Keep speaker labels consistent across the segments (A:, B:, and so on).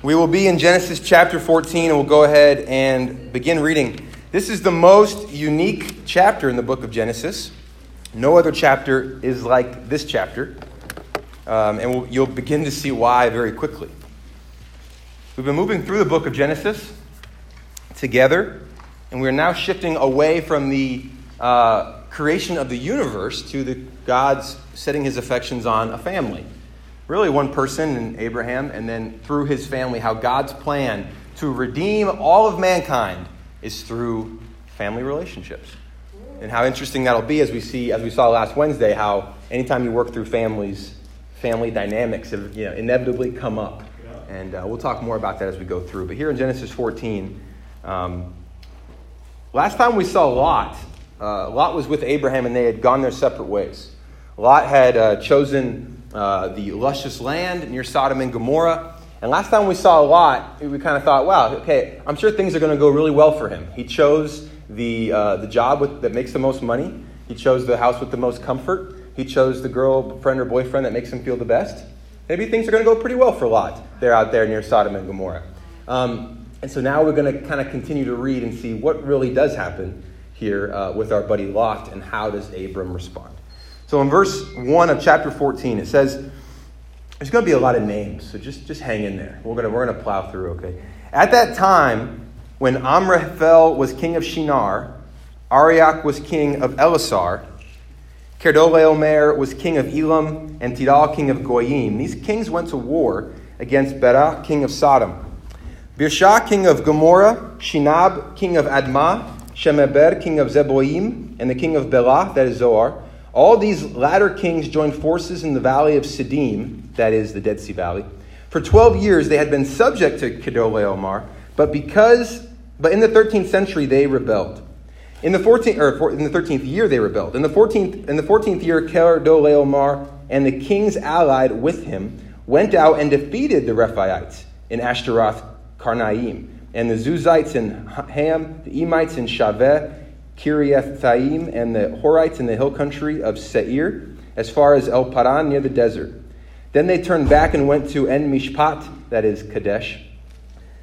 A: We will be in Genesis chapter 14, and we'll go ahead and begin reading. This is the most unique chapter in the book of Genesis. No other chapter is like this chapter, um, and we'll, you'll begin to see why very quickly. We've been moving through the book of Genesis together, and we're now shifting away from the uh, creation of the universe to the God's setting his affections on a family really one person in Abraham, and then through his family, how God's plan to redeem all of mankind is through family relationships. And how interesting that'll be as we see, as we saw last Wednesday, how anytime you work through families, family dynamics have, you know, inevitably come up. And uh, we'll talk more about that as we go through. But here in Genesis 14, um, last time we saw Lot, uh, Lot was with Abraham and they had gone their separate ways. Lot had uh, chosen uh, the luscious land near Sodom and Gomorrah. And last time we saw Lot, we kind of thought, wow, okay, I'm sure things are going to go really well for him. He chose the, uh, the job with, that makes the most money, he chose the house with the most comfort, he chose the girlfriend or boyfriend that makes him feel the best. Maybe things are going to go pretty well for Lot. They're out there near Sodom and Gomorrah. Um, and so now we're going to kind of continue to read and see what really does happen here uh, with our buddy Lot and how does Abram respond. So in verse 1 of chapter 14, it says, there's going to be a lot of names, so just, just hang in there. We're going to, we're going to plow through, okay? At that time, when Amraphel was king of Shinar, Arioch was king of Ellasar, Kedorlaomer was king of Elam, and Tidal king of Goyim. These kings went to war against Bera, king of Sodom. Birsha, king of Gomorrah, Shinab, king of Admah, Shemeber, king of Zeboim, and the king of Bela, that is Zoar. All these latter kings joined forces in the valley of Siddim, that is the Dead Sea Valley. For 12 years they had been subject to Kedorlaomer, but because but in the 13th century they rebelled. In the 14th or in the 13th year they rebelled. In the 14th in the 14th year Kedorlaomer and the kings allied with him went out and defeated the Rephaites in Ashtaroth Karnaim and the Zuzites in Ham, the Emites in Shaveh Kiriathaim, and the Horites in the hill country of Seir, as far as El Paran near the desert. Then they turned back and went to En Mishpat, that is Kadesh,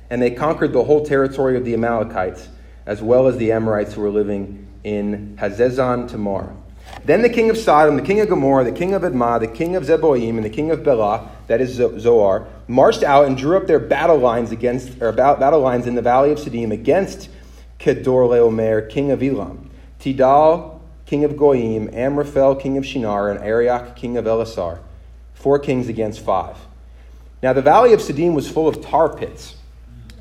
A: and they conquered the whole territory of the Amalekites, as well as the Amorites who were living in Hazezon Tamar. Then the king of Sodom, the king of Gomorrah, the king of Admah, the king of Zeboim, and the king of Bela, that is Zoar, marched out and drew up their battle lines against, or battle lines in the valley of Siddim against Kedorlaomer, king of Elam, Tidal, king of Goyim, Amraphel, king of Shinar, and Arioch, king of Ellasar. Four kings against five. Now the valley of Siddim was full of tar pits.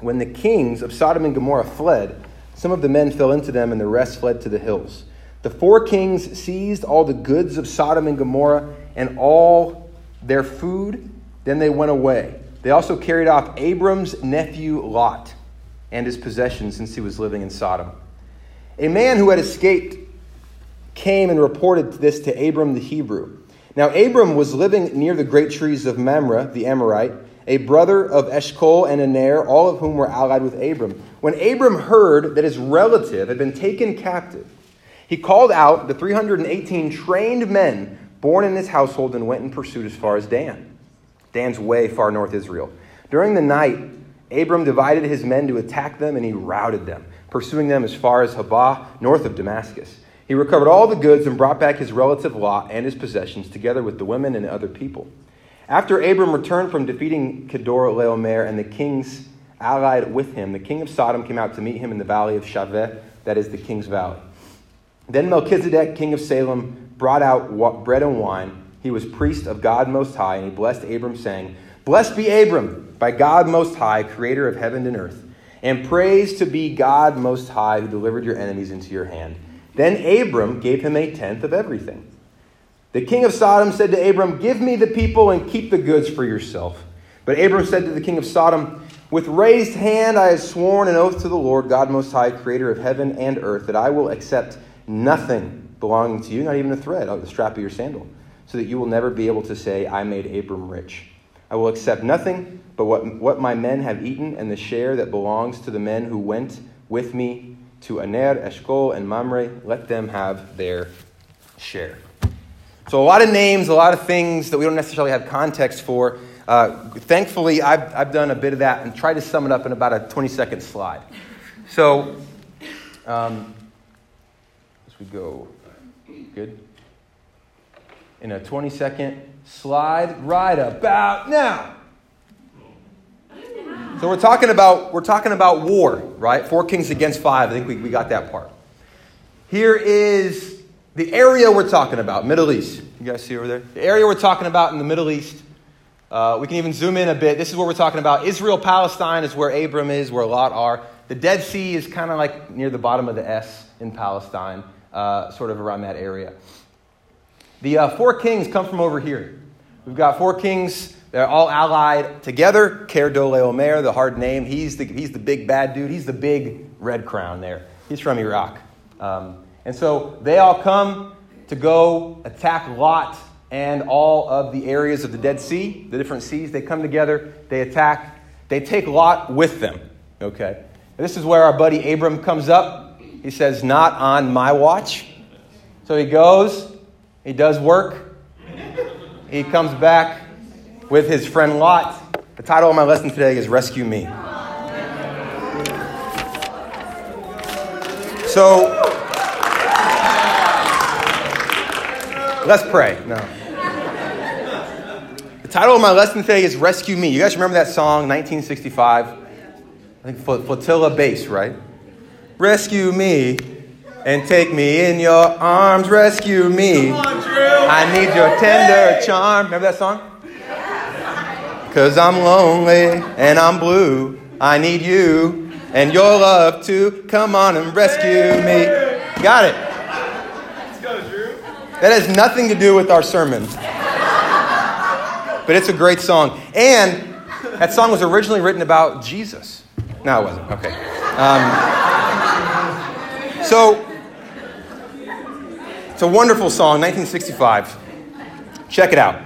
A: When the kings of Sodom and Gomorrah fled, some of the men fell into them, and the rest fled to the hills. The four kings seized all the goods of Sodom and Gomorrah and all their food. Then they went away. They also carried off Abram's nephew Lot and his possessions since he was living in Sodom. A man who had escaped came and reported this to Abram the Hebrew. Now, Abram was living near the great trees of Mamre, the Amorite, a brother of Eshcol and Aner, all of whom were allied with Abram. When Abram heard that his relative had been taken captive, he called out the 318 trained men born in his household and went in pursuit as far as Dan. Dan's way far north Israel. During the night, Abram divided his men to attack them, and he routed them, pursuing them as far as Habah, north of Damascus. He recovered all the goods and brought back his relative Lot and his possessions, together with the women and other people. After Abram returned from defeating Kedorlaomer and the kings allied with him, the king of Sodom came out to meet him in the valley of Shaveh, that is the king's valley. Then Melchizedek, king of Salem, brought out bread and wine. He was priest of God Most High, and he blessed Abram, saying, Blessed be Abram by God Most High, creator of heaven and earth. And praise to be God Most High, who delivered your enemies into your hand. Then Abram gave him a tenth of everything. The king of Sodom said to Abram, Give me the people and keep the goods for yourself. But Abram said to the king of Sodom, With raised hand I have sworn an oath to the Lord, God Most High, creator of heaven and earth, that I will accept nothing belonging to you, not even a thread of the strap of your sandal, so that you will never be able to say, I made Abram rich. I will accept nothing but what, what my men have eaten and the share that belongs to the men who went with me to Aner, Eshcol, and Mamre. Let them have their share. So, a lot of names, a lot of things that we don't necessarily have context for. Uh, thankfully, I've, I've done a bit of that and tried to sum it up in about a 20 second slide. So, um, as we go, good. In a 20 second slide, right about now. So we're talking about we're talking about war, right? Four kings against five. I think we, we got that part. Here is the area we're talking about, Middle East. You guys see over there? The area we're talking about in the Middle East. Uh, we can even zoom in a bit. This is what we're talking about. Israel, Palestine is where Abram is, where Lot are. The Dead Sea is kind of like near the bottom of the S in Palestine, uh, sort of around that area. The uh, four kings come from over here. We've got four kings. They're all allied together. Kedorlaomer, the hard name. He's the, he's the big bad dude. He's the big red crown there. He's from Iraq. Um, and so they all come to go attack Lot and all of the areas of the Dead Sea, the different seas. They come together, they attack, they take Lot with them. Okay? And this is where our buddy Abram comes up. He says, Not on my watch. So he goes, he does work, he comes back with his friend Lot. The title of my lesson today is Rescue Me. So, Let's pray. No. The title of my lesson today is Rescue Me. You guys remember that song, 1965? I think Fontella Bass, right? Rescue me and take me in your arms. Rescue me. I need your tender charm. Remember that song? Cause I'm lonely and I'm blue. I need you and your love to come on and rescue me. Got it. That has nothing to do with our sermon. But it's a great song. And that song was originally written about Jesus. No, it wasn't. Okay. Um, so, it's a wonderful song, 1965. Check it out.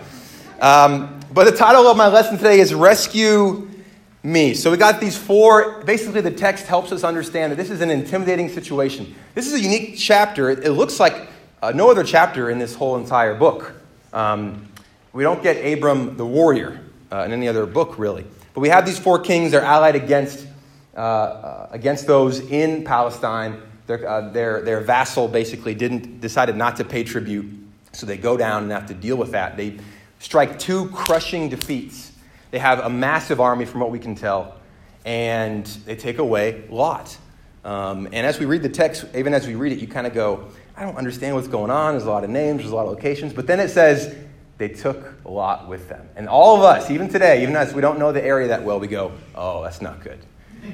A: Um, but the title of my lesson today is Rescue Me. So we got these four. Basically, the text helps us understand that this is an intimidating situation. This is a unique chapter. It, it looks like uh, no other chapter in this whole entire book. Um, we don't get Abram the warrior uh, in any other book, really. But we have these four kings. They're allied against, uh, uh against those in Palestine. Their, uh, their, their vassal basically didn't, decided not to pay tribute, so they go down and have to deal with that. They strike two crushing defeats. They have a massive army, from what we can tell, and they take away Lot. Um, and as we read the text, even as we read it, you kind of go, I don't understand what's going on. There's a lot of names, there's a lot of locations. But then it says they took lot with them. And all of us, even today, even as we don't know the area that well, we go, oh, that's not good.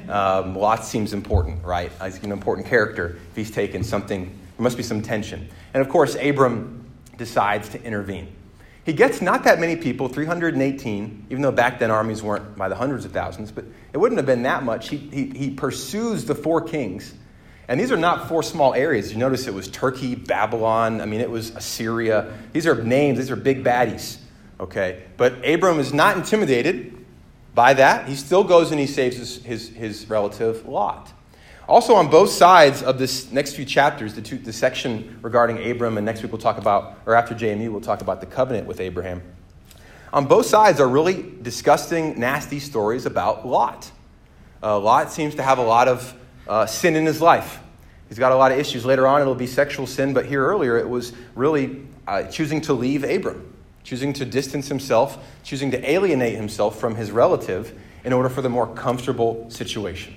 A: Um, Lot seems important, right? He's an important character. If he's taken something, there must be some tension. And of course, Abram decides to intervene. He gets not that many people, 318, even though back then armies weren't by the hundreds of thousands, but it wouldn't have been that much. He, he, he pursues the four kings and these are not four small areas. You notice it was Turkey, Babylon, I mean, it was Assyria. These are names, these are big baddies, okay? But Abram is not intimidated by that. He still goes and he saves his, his, his relative Lot. Also, on both sides of this next few chapters, the, two, the section regarding Abram, and next week we'll talk about, or after JMU, we'll talk about the covenant with Abraham. On both sides are really disgusting, nasty stories about Lot. Uh, Lot seems to have a lot of uh, sin in his life. He's got a lot of issues. Later on, it'll be sexual sin, but here earlier, it was really uh, choosing to leave Abram, choosing to distance himself, choosing to alienate himself from his relative in order for the more comfortable situation.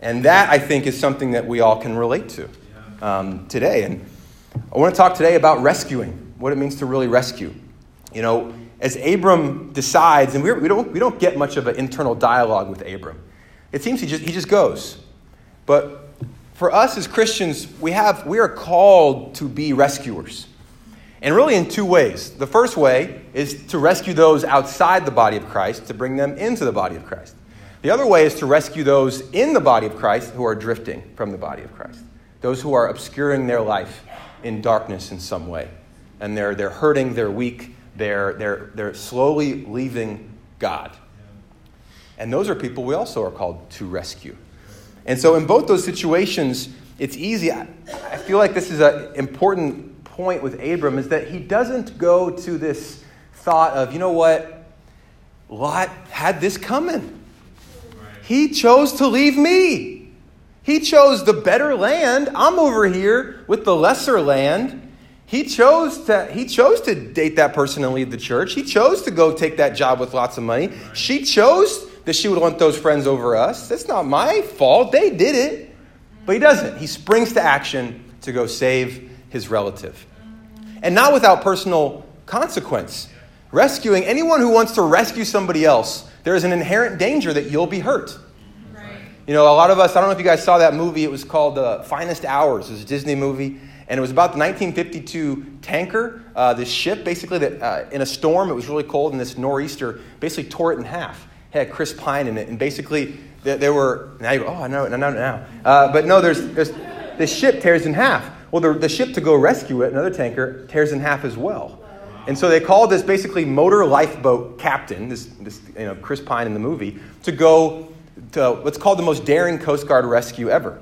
A: And that, I think, is something that we all can relate to um, today. And I want to talk today about rescuing, what it means to really rescue. You know, as Abram decides, and we don't, we don't get much of an internal dialogue with Abram, it seems he just, he just goes. But for us as Christians, we, have, we are called to be rescuers. And really, in two ways. The first way is to rescue those outside the body of Christ, to bring them into the body of Christ. The other way is to rescue those in the body of Christ who are drifting from the body of Christ, those who are obscuring their life in darkness in some way. And they're, they're hurting, they're weak, they're, they're, they're slowly leaving God. And those are people we also are called to rescue. And so, in both those situations, it's easy. I feel like this is an important point with Abram is that he doesn't go to this thought of, you know what, Lot had this coming. He chose to leave me. He chose the better land. I'm over here with the lesser land. He chose to he chose to date that person and leave the church. He chose to go take that job with lots of money. She chose that she would want those friends over us. That's not my fault. They did it. But he doesn't. He springs to action to go save his relative. And not without personal consequence. Rescuing anyone who wants to rescue somebody else, there is an inherent danger that you'll be hurt. Right. You know, a lot of us, I don't know if you guys saw that movie. It was called uh, Finest Hours. It was a Disney movie. And it was about the 1952 tanker, uh, this ship, basically, that uh, in a storm, it was really cold, and this nor'easter basically tore it in half. It had Chris Pine in it. And basically, there, there were, now you go, oh, I know, no, no, no. Uh, but no, there's, there's, this ship tears in half. Well, the, the ship to go rescue it, another tanker, tears in half as well. And so they called this basically motor lifeboat captain, this, this you know, Chris Pine in the movie, to go to what's called the most daring Coast Guard rescue ever.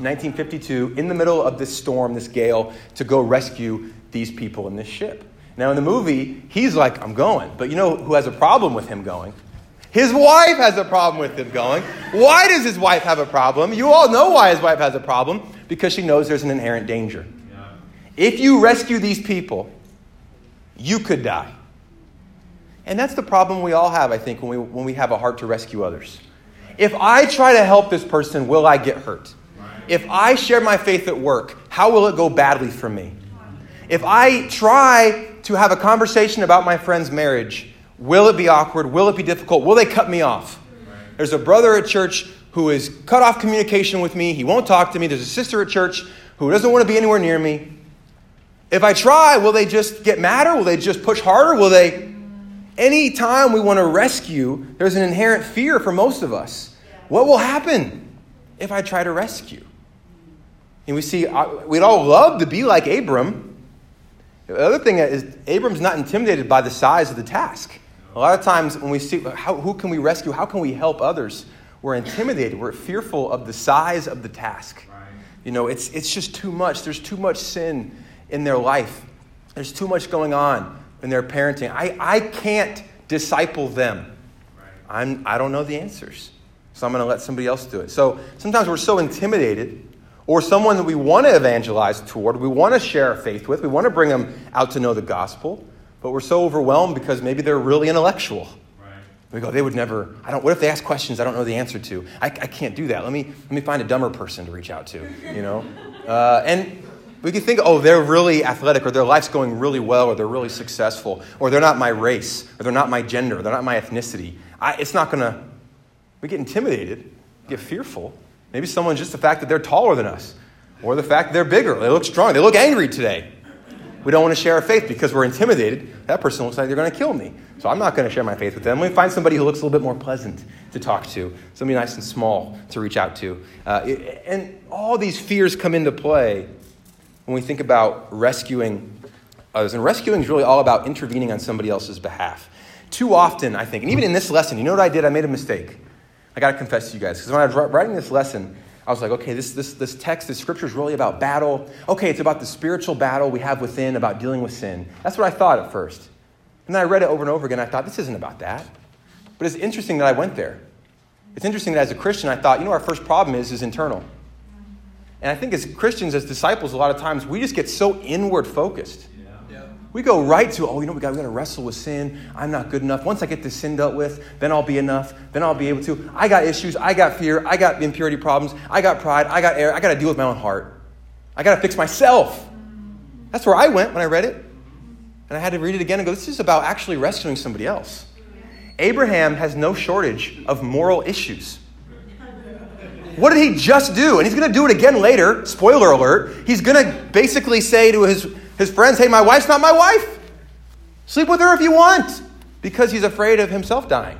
A: 1952, in the middle of this storm, this gale, to go rescue these people in this ship. Now, in the movie, he's like, I'm going. But you know who has a problem with him going? His wife has a problem with him going. Why does his wife have a problem? You all know why his wife has a problem because she knows there's an inherent danger. If you rescue these people, you could die. And that's the problem we all have, I think, when we, when we have a heart to rescue others. If I try to help this person, will I get hurt? If I share my faith at work, how will it go badly for me? If I try to have a conversation about my friend's marriage, will it be awkward? Will it be difficult? Will they cut me off? There's a brother at church who has cut off communication with me. He won't talk to me. There's a sister at church who doesn't want to be anywhere near me. If I try, will they just get madder? Will they just push harder? Will they Anytime we want to rescue, there's an inherent fear for most of us. What will happen if I try to rescue? And we see, uh, we'd all love to be like Abram. The other thing is, Abram's not intimidated by the size of the task. A lot of times when we see how, who can we rescue, how can we help others, we're intimidated. We're fearful of the size of the task. Right. You know, it's, it's just too much. There's too much sin in their life, there's too much going on in their parenting. I, I can't disciple them. I'm, I don't know the answers. So I'm going to let somebody else do it. So sometimes we're so intimidated, or someone that we want to evangelize toward, we want to share our faith with, we want to bring them out to know the gospel, but we're so overwhelmed because maybe they're really intellectual. We go, they would never, I don't, what if they ask questions I don't know the answer to? I, I can't do that. Let me, let me find a dumber person to reach out to, you know? Uh, and we can think, oh, they're really athletic, or their life's going really well, or they're really successful, or they're not my race, or they're not my gender, or they're not my ethnicity. I, it's not going to, we get intimidated, get fearful. Maybe someone's just the fact that they're taller than us, or the fact they're bigger, they look strong, they look angry today. We don't want to share our faith because we're intimidated. That person looks like they're going to kill me. So I'm not going to share my faith with them. Let me find somebody who looks a little bit more pleasant to talk to, somebody nice and small to reach out to. Uh, and all these fears come into play when we think about rescuing others. And rescuing is really all about intervening on somebody else's behalf. Too often, I think, and even in this lesson, you know what I did? I made a mistake. I got to confess to you guys. Because when I was writing this lesson, I was like, okay, this, this, this text, this scripture is really about battle. Okay, it's about the spiritual battle we have within, about dealing with sin. That's what I thought at first. And then I read it over and over again. I thought, this isn't about that. But it's interesting that I went there. It's interesting that as a Christian, I thought, you know, our first problem is, is internal. And I think as Christians, as disciples, a lot of times we just get so inward focused. Yeah. We go right to, oh, you know, we got, we got to wrestle with sin. I'm not good enough. Once I get this sin dealt with, then I'll be enough. Then I'll be able to. I got issues. I got fear. I got impurity problems. I got pride. I got air. I got to deal with my own heart. I got to fix myself. That's where I went when I read it. And I had to read it again and go, this is about actually rescuing somebody else. Abraham has no shortage of moral issues. What did he just do? And he's going to do it again later. Spoiler alert. He's going to basically say to his, his friends, Hey, my wife's not my wife. Sleep with her if you want, because he's afraid of himself dying.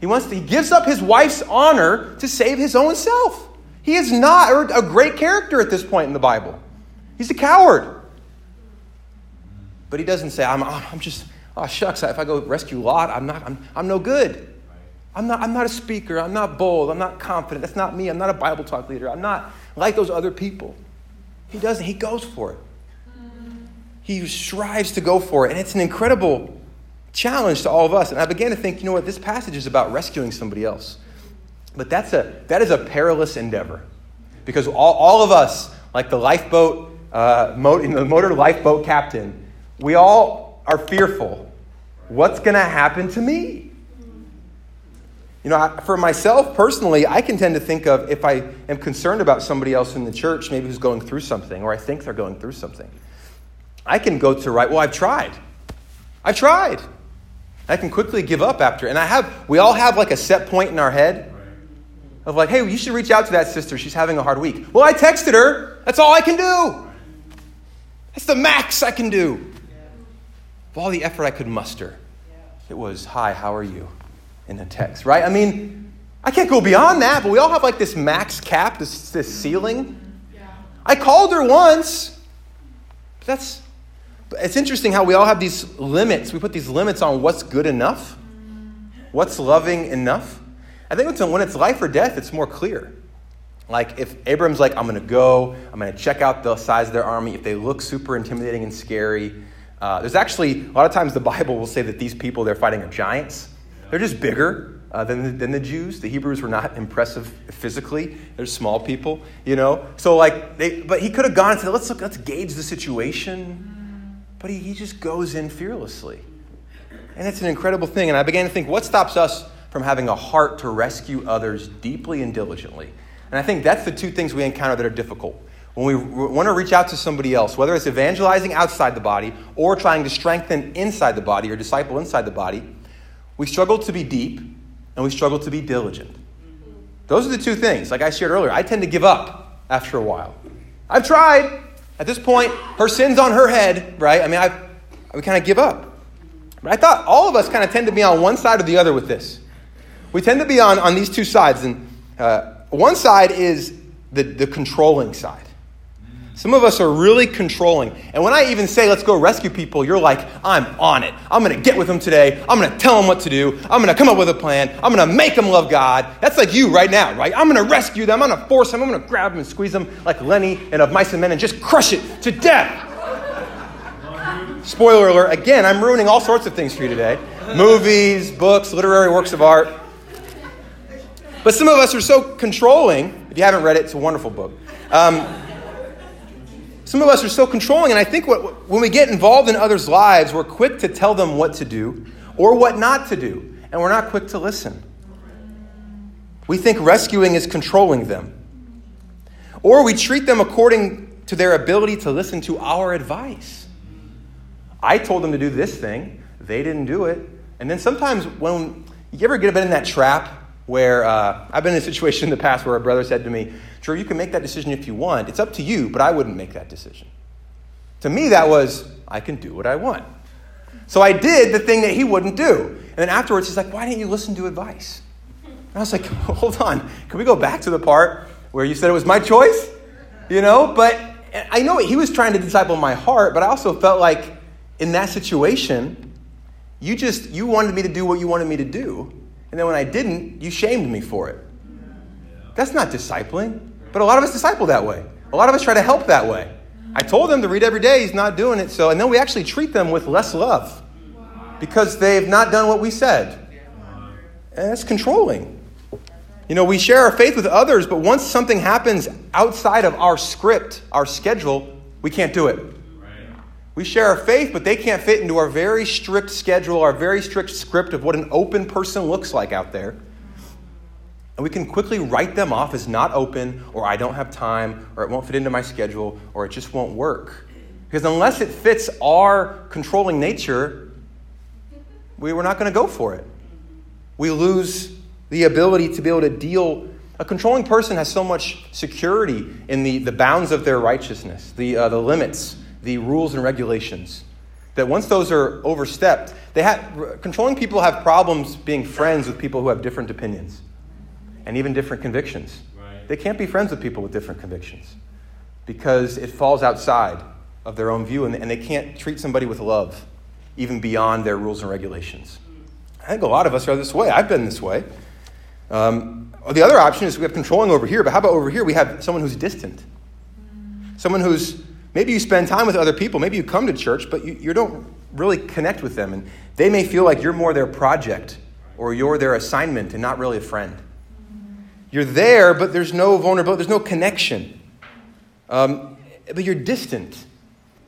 A: He, wants to, he gives up his wife's honor to save his own self. He is not a great character at this point in the Bible. He's a coward. But he doesn't say, I'm, I'm just, oh, shucks, if I go rescue Lot, I'm, not, I'm, I'm no good. I'm not, I'm not a speaker. I'm not bold. I'm not confident. That's not me. I'm not a Bible talk leader. I'm not like those other people. He doesn't. He goes for it. He strives to go for it. And it's an incredible challenge to all of us. And I began to think, you know what, this passage is about rescuing somebody else. But that's a, that is a perilous endeavor. Because all, all of us, like the lifeboat, uh, motor, the motor lifeboat captain, we all are fearful. What's going to happen to me? You know, for myself personally, I can tend to think of if I am concerned about somebody else in the church, maybe who's going through something, or I think they're going through something, I can go to right, well, I've tried. I've tried. I can quickly give up after. And I have, we all have like a set point in our head of like, hey, you should reach out to that sister. She's having a hard week. Well, I texted her. That's all I can do. That's the max I can do. Of all the effort I could muster, it was, hi, how are you? In a text, right? I mean, I can't go beyond that, but we all have like this max cap, this, this ceiling. I called her once. That's it's interesting how we all have these limits. We put these limits on what's good enough, what's loving enough. I think when it's life or death, it's more clear. Like if Abram's like, I'm going to go, I'm going to check out the size of their army. If they look super intimidating and scary, uh, there's actually a lot of times the Bible will say that these people they're fighting are giants. They're just bigger uh, than, the, than the Jews. The Hebrews were not impressive physically. They're small people, you know. So like, they, but he could have gone and said, let's look, let's gauge the situation but he, he just goes in fearlessly. And it's an incredible thing. And I began to think, what stops us from having a heart to rescue others deeply and diligently? And I think that's the two things we encounter that are difficult. When we want to reach out to somebody else, whether it's evangelizing outside the body or trying to strengthen inside the body or disciple inside the body, we struggle to be deep and we struggle to be diligent. Those are the two things. Like I shared earlier, I tend to give up after a while. I've tried, at this point, her sin's on her head, right? I mean, I, we kind of give up. But I thought all of us kind of tend to be on one side or the other with this. We tend to be on, on these two sides. And uh, one side is the, the controlling side. Some of us are really controlling. And when I even say, let's go rescue people, you're like, I'm on it. I'm going to get with them today. I'm going to tell them what to do. I'm going to come up with a plan. I'm going to make them love God. That's like you right now, right? I'm going to rescue them. I'm going to force them. I'm going to grab them and squeeze them like Lenny and of Mice and Men and just crush it to death. Spoiler alert, again, I'm ruining all sorts of things for you today movies, books, literary works of art. But some of us are so controlling. If you haven't read it, it's a wonderful book. Um, some of us are so controlling, and I think what, when we get involved in others' lives, we're quick to tell them what to do or what not to do, and we're not quick to listen. We think rescuing is controlling them. Or we treat them according to their ability to listen to our advice. I told them to do this thing, they didn't do it. And then sometimes when you ever get a bit in that trap where uh, I've been in a situation in the past where a brother said to me, Sure, you can make that decision if you want. It's up to you, but I wouldn't make that decision. To me, that was, I can do what I want. So I did the thing that he wouldn't do. And then afterwards, he's like, Why didn't you listen to advice? And I was like, Hold on. Can we go back to the part where you said it was my choice? You know? But I know he was trying to disciple my heart, but I also felt like in that situation, you just you wanted me to do what you wanted me to do. And then when I didn't, you shamed me for it. That's not discipling. But a lot of us disciple that way. A lot of us try to help that way. I told them to read every day, he's not doing it. So, and then we actually treat them with less love because they've not done what we said. And that's controlling. You know, we share our faith with others, but once something happens outside of our script, our schedule, we can't do it. We share our faith, but they can't fit into our very strict schedule, our very strict script of what an open person looks like out there. And we can quickly write them off as not open, or I don't have time, or it won't fit into my schedule, or it just won't work. Because unless it fits our controlling nature, we, we're not going to go for it. We lose the ability to be able to deal. A controlling person has so much security in the, the bounds of their righteousness, the, uh, the limits, the rules and regulations, that once those are overstepped, they have, controlling people have problems being friends with people who have different opinions and even different convictions. Right. They can't be friends with people with different convictions because it falls outside of their own view and, and they can't treat somebody with love even beyond their rules and regulations. I think a lot of us are this way. I've been this way. Um, the other option is we have controlling over here, but how about over here we have someone who's distant? Someone who's maybe you spend time with other people, maybe you come to church, but you, you don't really connect with them. And they may feel like you're more their project or you're their assignment and not really a friend. You're there, but there's no vulnerability, there's no connection. Um, but you're distant.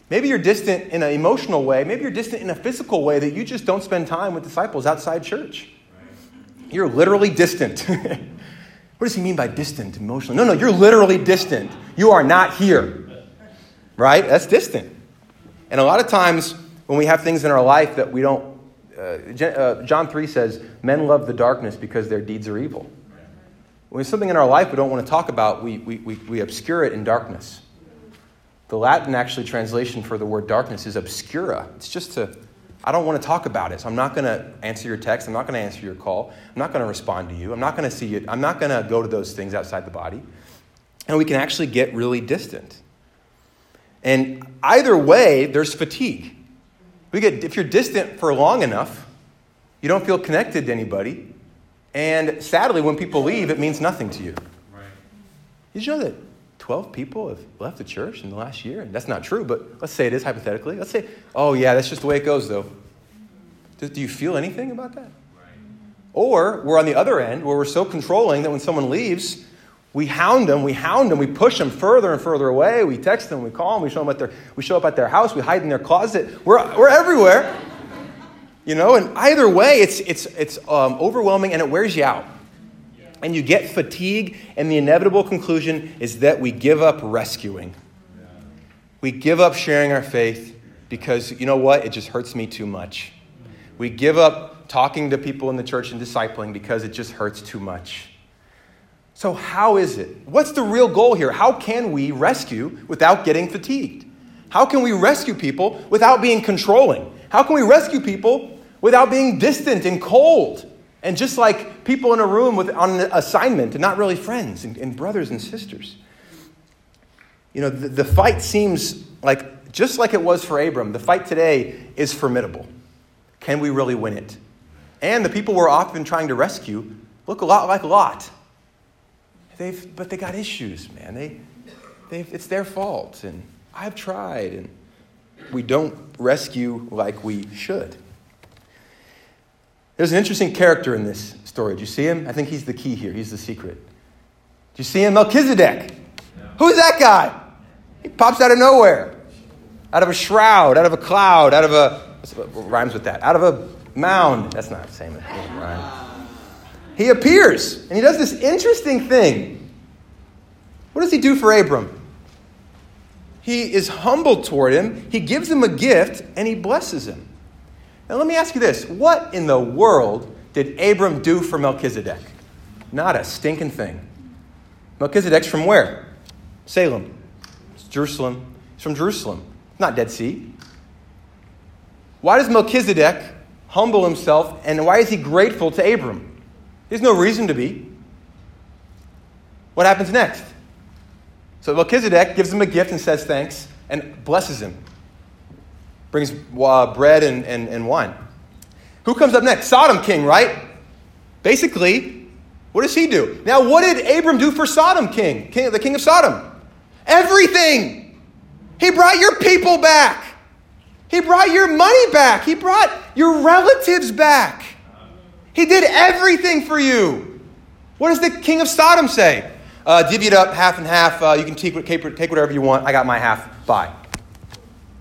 A: Maybe you're distant in an emotional way. Maybe you're distant in a physical way that you just don't spend time with disciples outside church. You're literally distant. what does he mean by distant emotionally? No, no, you're literally distant. You are not here. Right? That's distant. And a lot of times when we have things in our life that we don't, uh, uh John 3 says, men love the darkness because their deeds are evil. When there's something in our life we don't want to talk about, we, we, we, we obscure it in darkness. The Latin actually translation for the word darkness is obscura. It's just to, I don't want to talk about it. So I'm not going to answer your text. I'm not going to answer your call. I'm not going to respond to you. I'm not going to see you. I'm not going to go to those things outside the body. And we can actually get really distant. And either way, there's fatigue. We get, if you're distant for long enough, you don't feel connected to anybody. And sadly, when people leave, it means nothing to you. Right. Did you know that 12 people have left the church in the last year. And that's not true, but let's say it is hypothetically. Let's say, oh, yeah, that's just the way it goes, though. Do, do you feel anything about that? Or we're on the other end where we're so controlling that when someone leaves, we hound them, we hound them, we push them further and further away. We text them, we call them, we show them at their, we show up at their house, we hide in their closet. We're, we're everywhere. You know, and either way, it's, it's, it's um, overwhelming and it wears you out and you get fatigue, and the inevitable conclusion is that we give up rescuing. We give up sharing our faith because, you know what? It just hurts me too much. We give up talking to people in the church and discipling because it just hurts too much. So, how is it? What's the real goal here? How can we rescue without getting fatigued? How can we rescue people without being controlling? How can we rescue people without being distant and cold? And just like people in a room with, on an assignment and not really friends and, and brothers and sisters. You know, the, the fight seems like, just like it was for Abram, the fight today is formidable. Can we really win it? And the people we're often trying to rescue look a lot like Lot. They've, but they got issues, man. They, they've, it's their fault. And I've tried. And we don't rescue like we should. There's an interesting character in this story. Do you see him? I think he's the key here. He's the secret. Do you see him? Melchizedek. Yeah. Who's that guy? He pops out of nowhere, out of a shroud, out of a cloud, out of a rhymes with that? Out of a mound. That's not the same. Right? He appears and he does this interesting thing. What does he do for Abram? He is humble toward him. He gives him a gift and he blesses him. Now, let me ask you this what in the world did Abram do for Melchizedek? Not a stinking thing. Melchizedek's from where? Salem. It's Jerusalem. He's from Jerusalem, not Dead Sea. Why does Melchizedek humble himself and why is he grateful to Abram? There's no reason to be. What happens next? So Melchizedek gives him a gift and says thanks and blesses him brings uh, bread and, and, and wine. Who comes up next? Sodom king, right? Basically, what does he do? Now, what did Abram do for Sodom king, king the king of Sodom? Everything. He brought your people back. He brought your money back. He brought your relatives back. He did everything for you. What does the king of Sodom say? Uh, divvy it up half and half. Uh, you can take, take whatever you want. I got my half. Bye.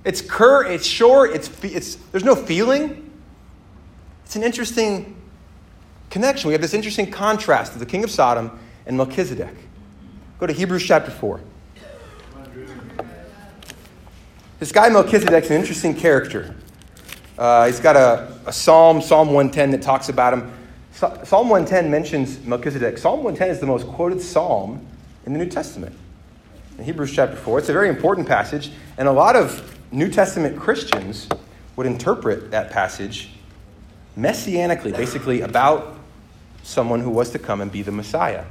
A: It's cur, it's short, it's, it's, there's no feeling. It's an interesting connection. We have this interesting contrast of the king of Sodom and Melchizedek. Go to Hebrews chapter 4. This guy Melchizedek's an interesting character. Uh, he's got a, a psalm, Psalm 110, that talks about him. Psalm 110 mentions Melchizedek. Psalm 110 is the most quoted psalm in the New Testament. In Hebrews chapter 4, it's a very important passage, and a lot of New Testament Christians would interpret that passage messianically, basically about someone who was to come and be the Messiah.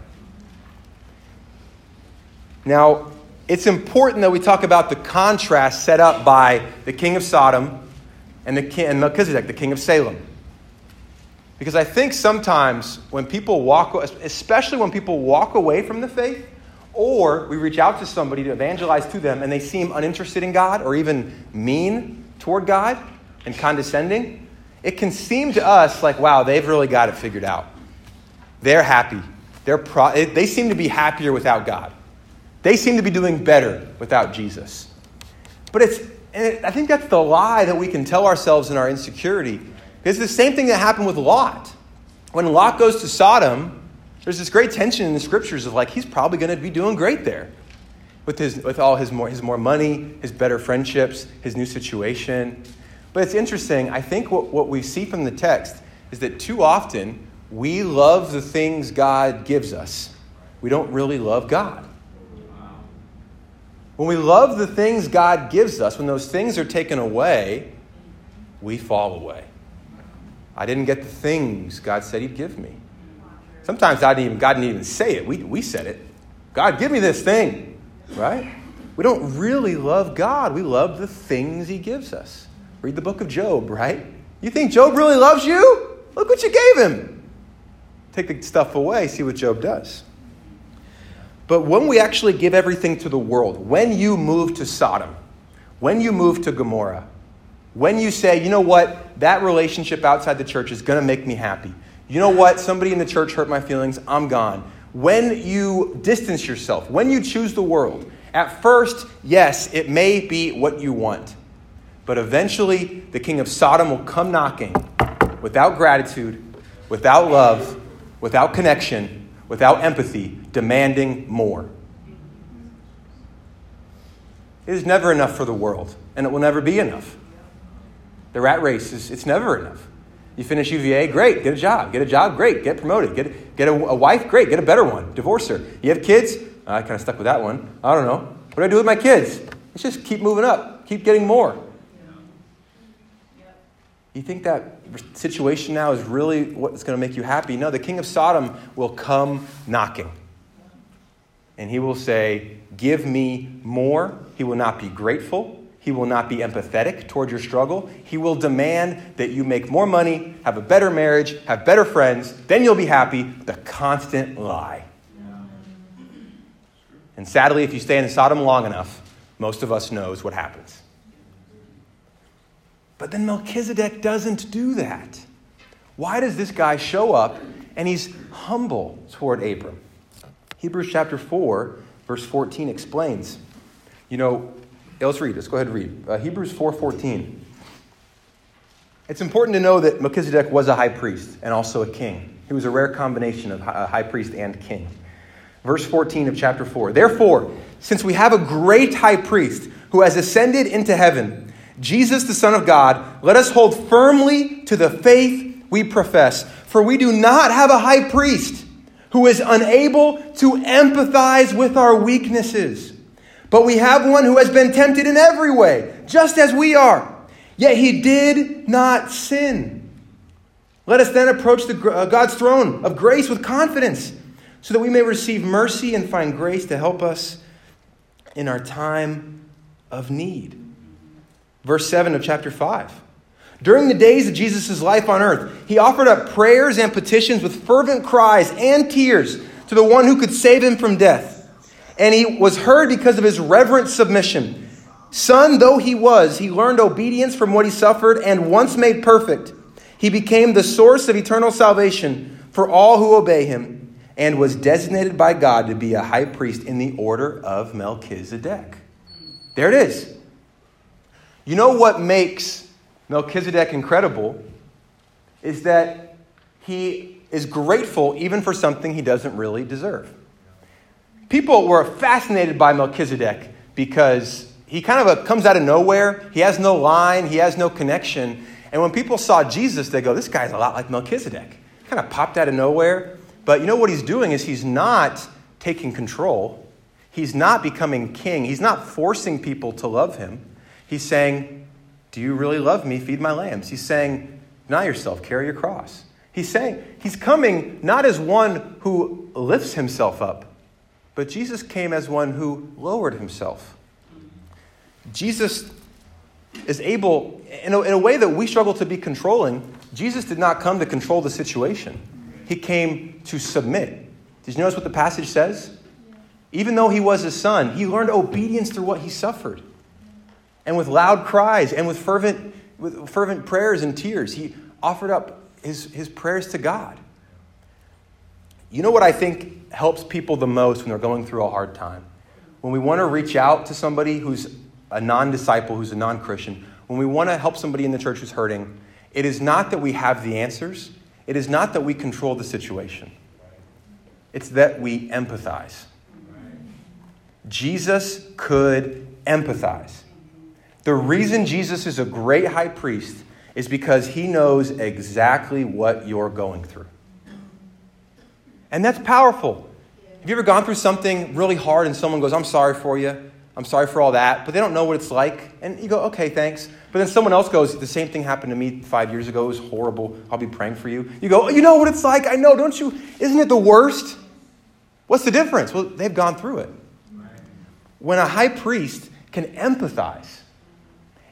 A: Now, it's important that we talk about the contrast set up by the king of Sodom and, the king, and Melchizedek, the king of Salem. Because I think sometimes when people walk, especially when people walk away from the faith, or we reach out to somebody to evangelize to them and they seem uninterested in God or even mean toward God, and condescending, it can seem to us like, wow, they've really got it figured out. They're happy. They're pro- they seem to be happier without God. They seem to be doing better without Jesus. But it's, I think that's the lie that we can tell ourselves in our insecurity. It's the same thing that happened with Lot. When Lot goes to Sodom, there's this great tension in the scriptures of like, he's probably going to be doing great there with, his, with all his more, his more money, his better friendships, his new situation. But it's interesting. I think what, what we see from the text is that too often we love the things God gives us. We don't really love God. When we love the things God gives us, when those things are taken away, we fall away. I didn't get the things God said He'd give me. Sometimes I didn't even, God didn't even say it. We, we said it. God, give me this thing, right? We don't really love God. We love the things He gives us. Read the book of Job, right? You think Job really loves you? Look what you gave him. Take the stuff away, see what Job does. But when we actually give everything to the world, when you move to Sodom, when you move to Gomorrah, when you say, you know what, that relationship outside the church is going to make me happy. You know what, somebody in the church hurt my feelings, I'm gone. When you distance yourself, when you choose the world, at first, yes, it may be what you want. But eventually, the king of Sodom will come knocking without gratitude, without love, without connection, without empathy, demanding more. It is never enough for the world, and it will never be enough. The rat race is it's never enough. You finish UVA, great, get a job. Get a job, great, get promoted. Get, get a, a wife, great, get a better one. Divorce her. You have kids? I kind of stuck with that one. I don't know. What do I do with my kids? Let's just keep moving up, keep getting more. You think that situation now is really what's going to make you happy? No, the king of Sodom will come knocking. And he will say, Give me more. He will not be grateful. He will not be empathetic toward your struggle. He will demand that you make more money, have a better marriage, have better friends. Then you'll be happy. The constant lie. And sadly, if you stay in Sodom long enough, most of us knows what happens. But then Melchizedek doesn't do that. Why does this guy show up and he's humble toward Abram? Hebrews chapter 4, verse 14 explains. You know, let's read. Let's go ahead and read. Uh, Hebrews 4.14. It's important to know that Melchizedek was a high priest and also a king. He was a rare combination of high priest and king. Verse 14 of chapter 4. Therefore, since we have a great high priest who has ascended into heaven, Jesus, the Son of God, let us hold firmly to the faith we profess. For we do not have a high priest who is unable to empathize with our weaknesses, but we have one who has been tempted in every way, just as we are. Yet he did not sin. Let us then approach the, uh, God's throne of grace with confidence, so that we may receive mercy and find grace to help us in our time of need verse 7 of chapter 5. During the days of Jesus' life on earth, he offered up prayers and petitions with fervent cries and tears to the one who could save him from death. And he was heard because of his reverent submission. Son though he was, he learned obedience from what he suffered, and once made perfect, he became the source of eternal salvation for all who obey him, and was designated by God to be a high priest in the order of Melchizedek. There it is. You know what makes Melchizedek incredible is that he is grateful even for something he doesn't really deserve. People were fascinated by Melchizedek because he kind of comes out of nowhere. He has no line, he has no connection. And when people saw Jesus, they go, This guy's a lot like Melchizedek. Kind of popped out of nowhere. But you know what he's doing is he's not taking control, he's not becoming king, he's not forcing people to love him. He's saying, Do you really love me? Feed my lambs. He's saying, Deny yourself, carry your cross. He's saying, He's coming not as one who lifts himself up, but Jesus came as one who lowered himself. Jesus is able, in a, in a way that we struggle to be controlling, Jesus did not come to control the situation. He came to submit. Did you notice what the passage says? Even though he was his son, he learned obedience through what he suffered and with loud cries and with fervent with fervent prayers and tears. He offered up his, his prayers to God. You know what I think helps people the most when they're going through a hard time? When we want to reach out to somebody who's a non disciple, who's a non Christian, when we want to help somebody in the church who's hurting, it is not that we have the answers, it is not that we control the situation, it's that we empathize. Jesus could empathize. The reason Jesus is a great high priest is because he knows exactly what you're going through. And that's powerful. Have you ever gone through something really hard and someone goes, I'm sorry for you, I'm sorry for all that, but they don't know what it's like? And you go, okay, thanks. But then someone else goes, the same thing happened to me five years ago, it was horrible, I'll be praying for you. You go, you know what it's like? I know, don't you? Isn't it the worst? What's the difference? Well, they've gone through it. When a high priest can empathize,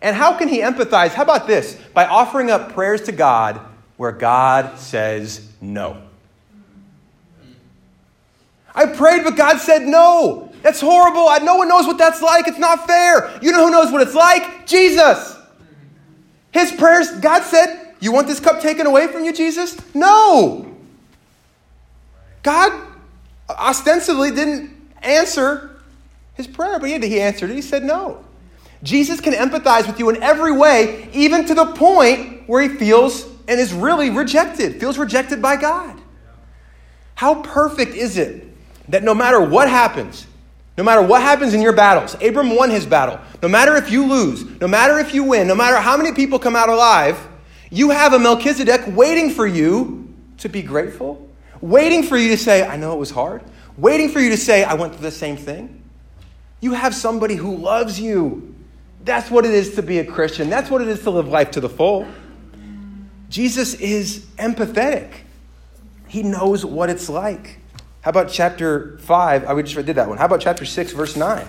A: and how can he empathize? How about this? By offering up prayers to God where God says no. I prayed, but God said no. That's horrible. No one knows what that's like. It's not fair. You know who knows what it's like? Jesus. His prayers, God said, You want this cup taken away from you, Jesus? No. God ostensibly didn't answer his prayer, but he answered it. He said no. Jesus can empathize with you in every way, even to the point where he feels and is really rejected, feels rejected by God. How perfect is it that no matter what happens, no matter what happens in your battles, Abram won his battle. No matter if you lose, no matter if you win, no matter how many people come out alive, you have a Melchizedek waiting for you to be grateful, waiting for you to say, I know it was hard, waiting for you to say, I went through the same thing. You have somebody who loves you. That's what it is to be a Christian. That's what it is to live life to the full. Jesus is empathetic, he knows what it's like. How about chapter 5? I just did that one. How about chapter 6, verse 9?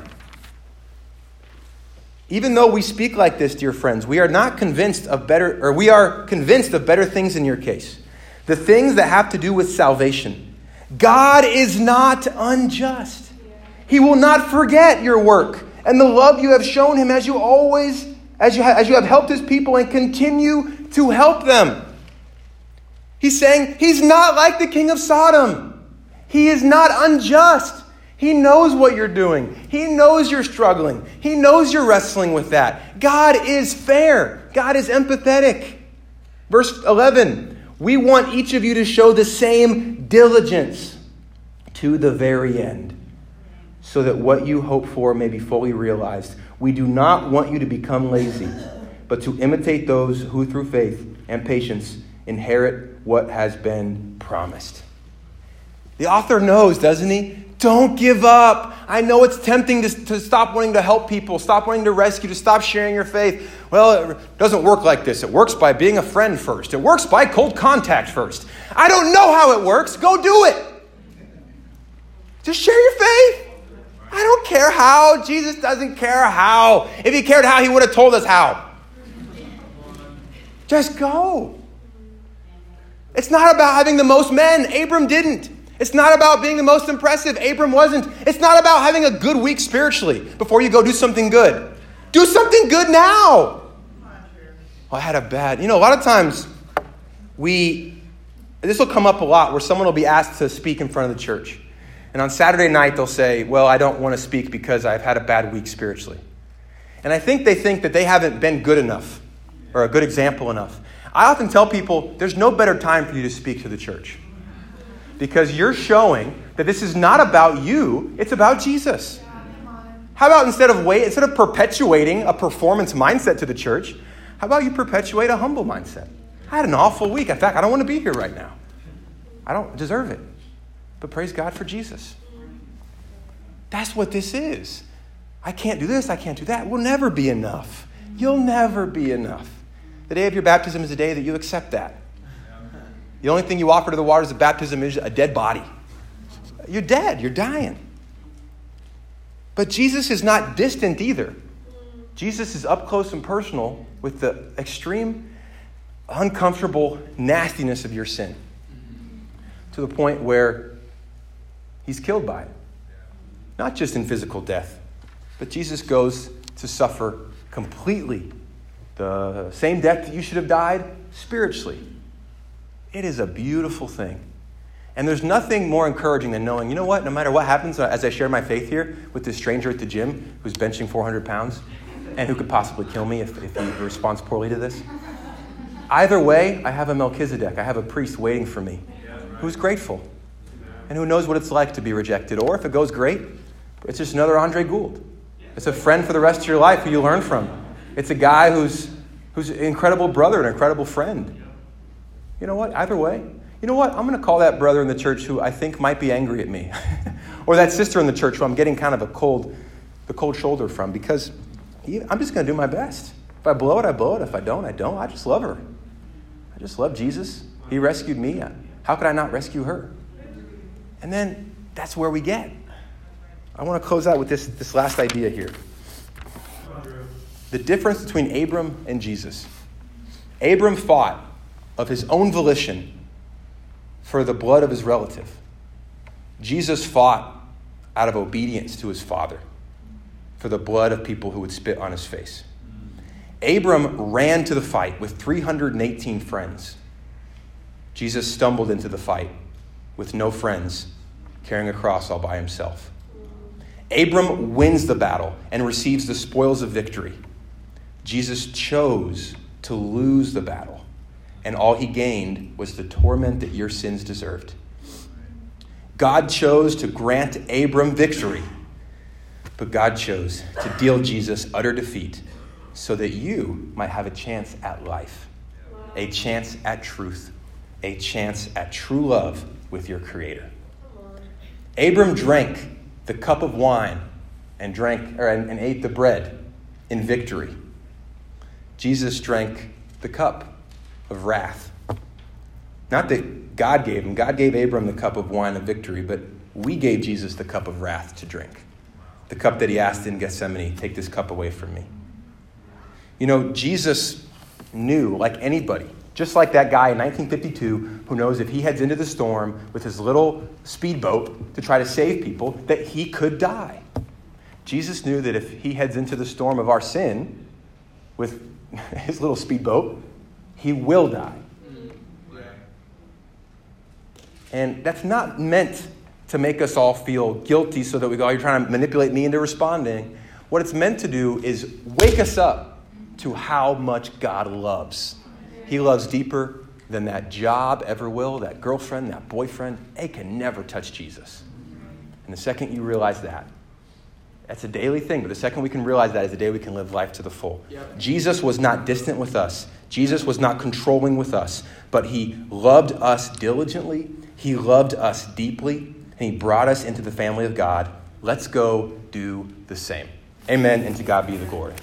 A: Even though we speak like this, dear friends, we are not convinced of better, or we are convinced of better things in your case. The things that have to do with salvation. God is not unjust. He will not forget your work and the love you have shown him as you always, as you, ha- as you have helped his people and continue to help them. He's saying he's not like the king of Sodom. He is not unjust. He knows what you're doing. He knows you're struggling. He knows you're wrestling with that. God is fair. God is empathetic. Verse 11 We want each of you to show the same diligence to the very end, so that what you hope for may be fully realized. We do not want you to become lazy, but to imitate those who, through faith and patience, inherit what has been promised. The author knows, doesn't he? Don't give up. I know it's tempting to, to stop wanting to help people, stop wanting to rescue, to stop sharing your faith. Well, it doesn't work like this. It works by being a friend first, it works by cold contact first. I don't know how it works. Go do it. Just share your faith. I don't care how. Jesus doesn't care how. If he cared how, he would have told us how. Just go. It's not about having the most men. Abram didn't. It's not about being the most impressive. Abram wasn't. It's not about having a good week spiritually before you go do something good. Do something good now. Oh, I had a bad. You know, a lot of times we, this will come up a lot where someone will be asked to speak in front of the church. And on Saturday night, they'll say, Well, I don't want to speak because I've had a bad week spiritually. And I think they think that they haven't been good enough or a good example enough. I often tell people there's no better time for you to speak to the church because you're showing that this is not about you, it's about Jesus. How about instead of wait, instead of perpetuating a performance mindset to the church, how about you perpetuate a humble mindset? I had an awful week. In fact, I don't want to be here right now. I don't deserve it. But praise God for Jesus. That's what this is. I can't do this, I can't do that. We'll never be enough. You'll never be enough. The day of your baptism is the day that you accept that. The only thing you offer to the waters of baptism is a dead body. You're dead, you're dying. But Jesus is not distant either. Jesus is up close and personal with the extreme, uncomfortable nastiness of your sin to the point where he's killed by it. Not just in physical death, but Jesus goes to suffer completely the same death that you should have died spiritually. It is a beautiful thing. And there's nothing more encouraging than knowing, you know what, no matter what happens uh, as I share my faith here with this stranger at the gym who's benching 400 pounds and who could possibly kill me if, if he responds poorly to this. Either way, I have a Melchizedek. I have a priest waiting for me who's grateful and who knows what it's like to be rejected. Or if it goes great, it's just another Andre Gould. It's a friend for the rest of your life who you learn from. It's a guy who's, who's an incredible brother, an incredible friend. You know what? Either way, you know what? I'm going to call that brother in the church who I think might be angry at me, or that sister in the church who I'm getting kind of a cold, the cold shoulder from, because I'm just going to do my best. If I blow it, I blow it. If I don't, I don't. I just love her. I just love Jesus. He rescued me. How could I not rescue her? And then that's where we get. I want to close out with this, this last idea here. The difference between Abram and Jesus. Abram fought of his own volition for the blood of his relative. Jesus fought out of obedience to his father for the blood of people who would spit on his face. Abram ran to the fight with 318 friends. Jesus stumbled into the fight with no friends, carrying a cross all by himself. Abram wins the battle and receives the spoils of victory. Jesus chose to lose the battle, and all he gained was the torment that your sins deserved. God chose to grant Abram victory but God chose to deal Jesus utter defeat so that you might have a chance at life, a chance at truth, a chance at true love with your Creator. Abram drank the cup of wine and drank or, and, and ate the bread in victory. Jesus drank the cup of wrath. Not that God gave him, God gave Abram the cup of wine of victory, but we gave Jesus the cup of wrath to drink the cup that he asked in Gethsemane take this cup away from me. You know, Jesus knew, like anybody, just like that guy in 1952 who knows if he heads into the storm with his little speedboat to try to save people, that he could die. Jesus knew that if he heads into the storm of our sin with his little speedboat, he will die. And that's not meant to make us all feel guilty so that we go, oh, you're trying to manipulate me into responding. What it's meant to do is wake us up to how much God loves. He loves deeper than that job ever will, that girlfriend, that boyfriend. They can never touch Jesus. And the second you realize that, that's a daily thing, but the second we can realize that is the day we can live life to the full. Yep. Jesus was not distant with us. Jesus was not controlling with us, but he loved us diligently. He loved us deeply and He brought us into the family of God. Let's go do the same. Amen, and to God be the glory.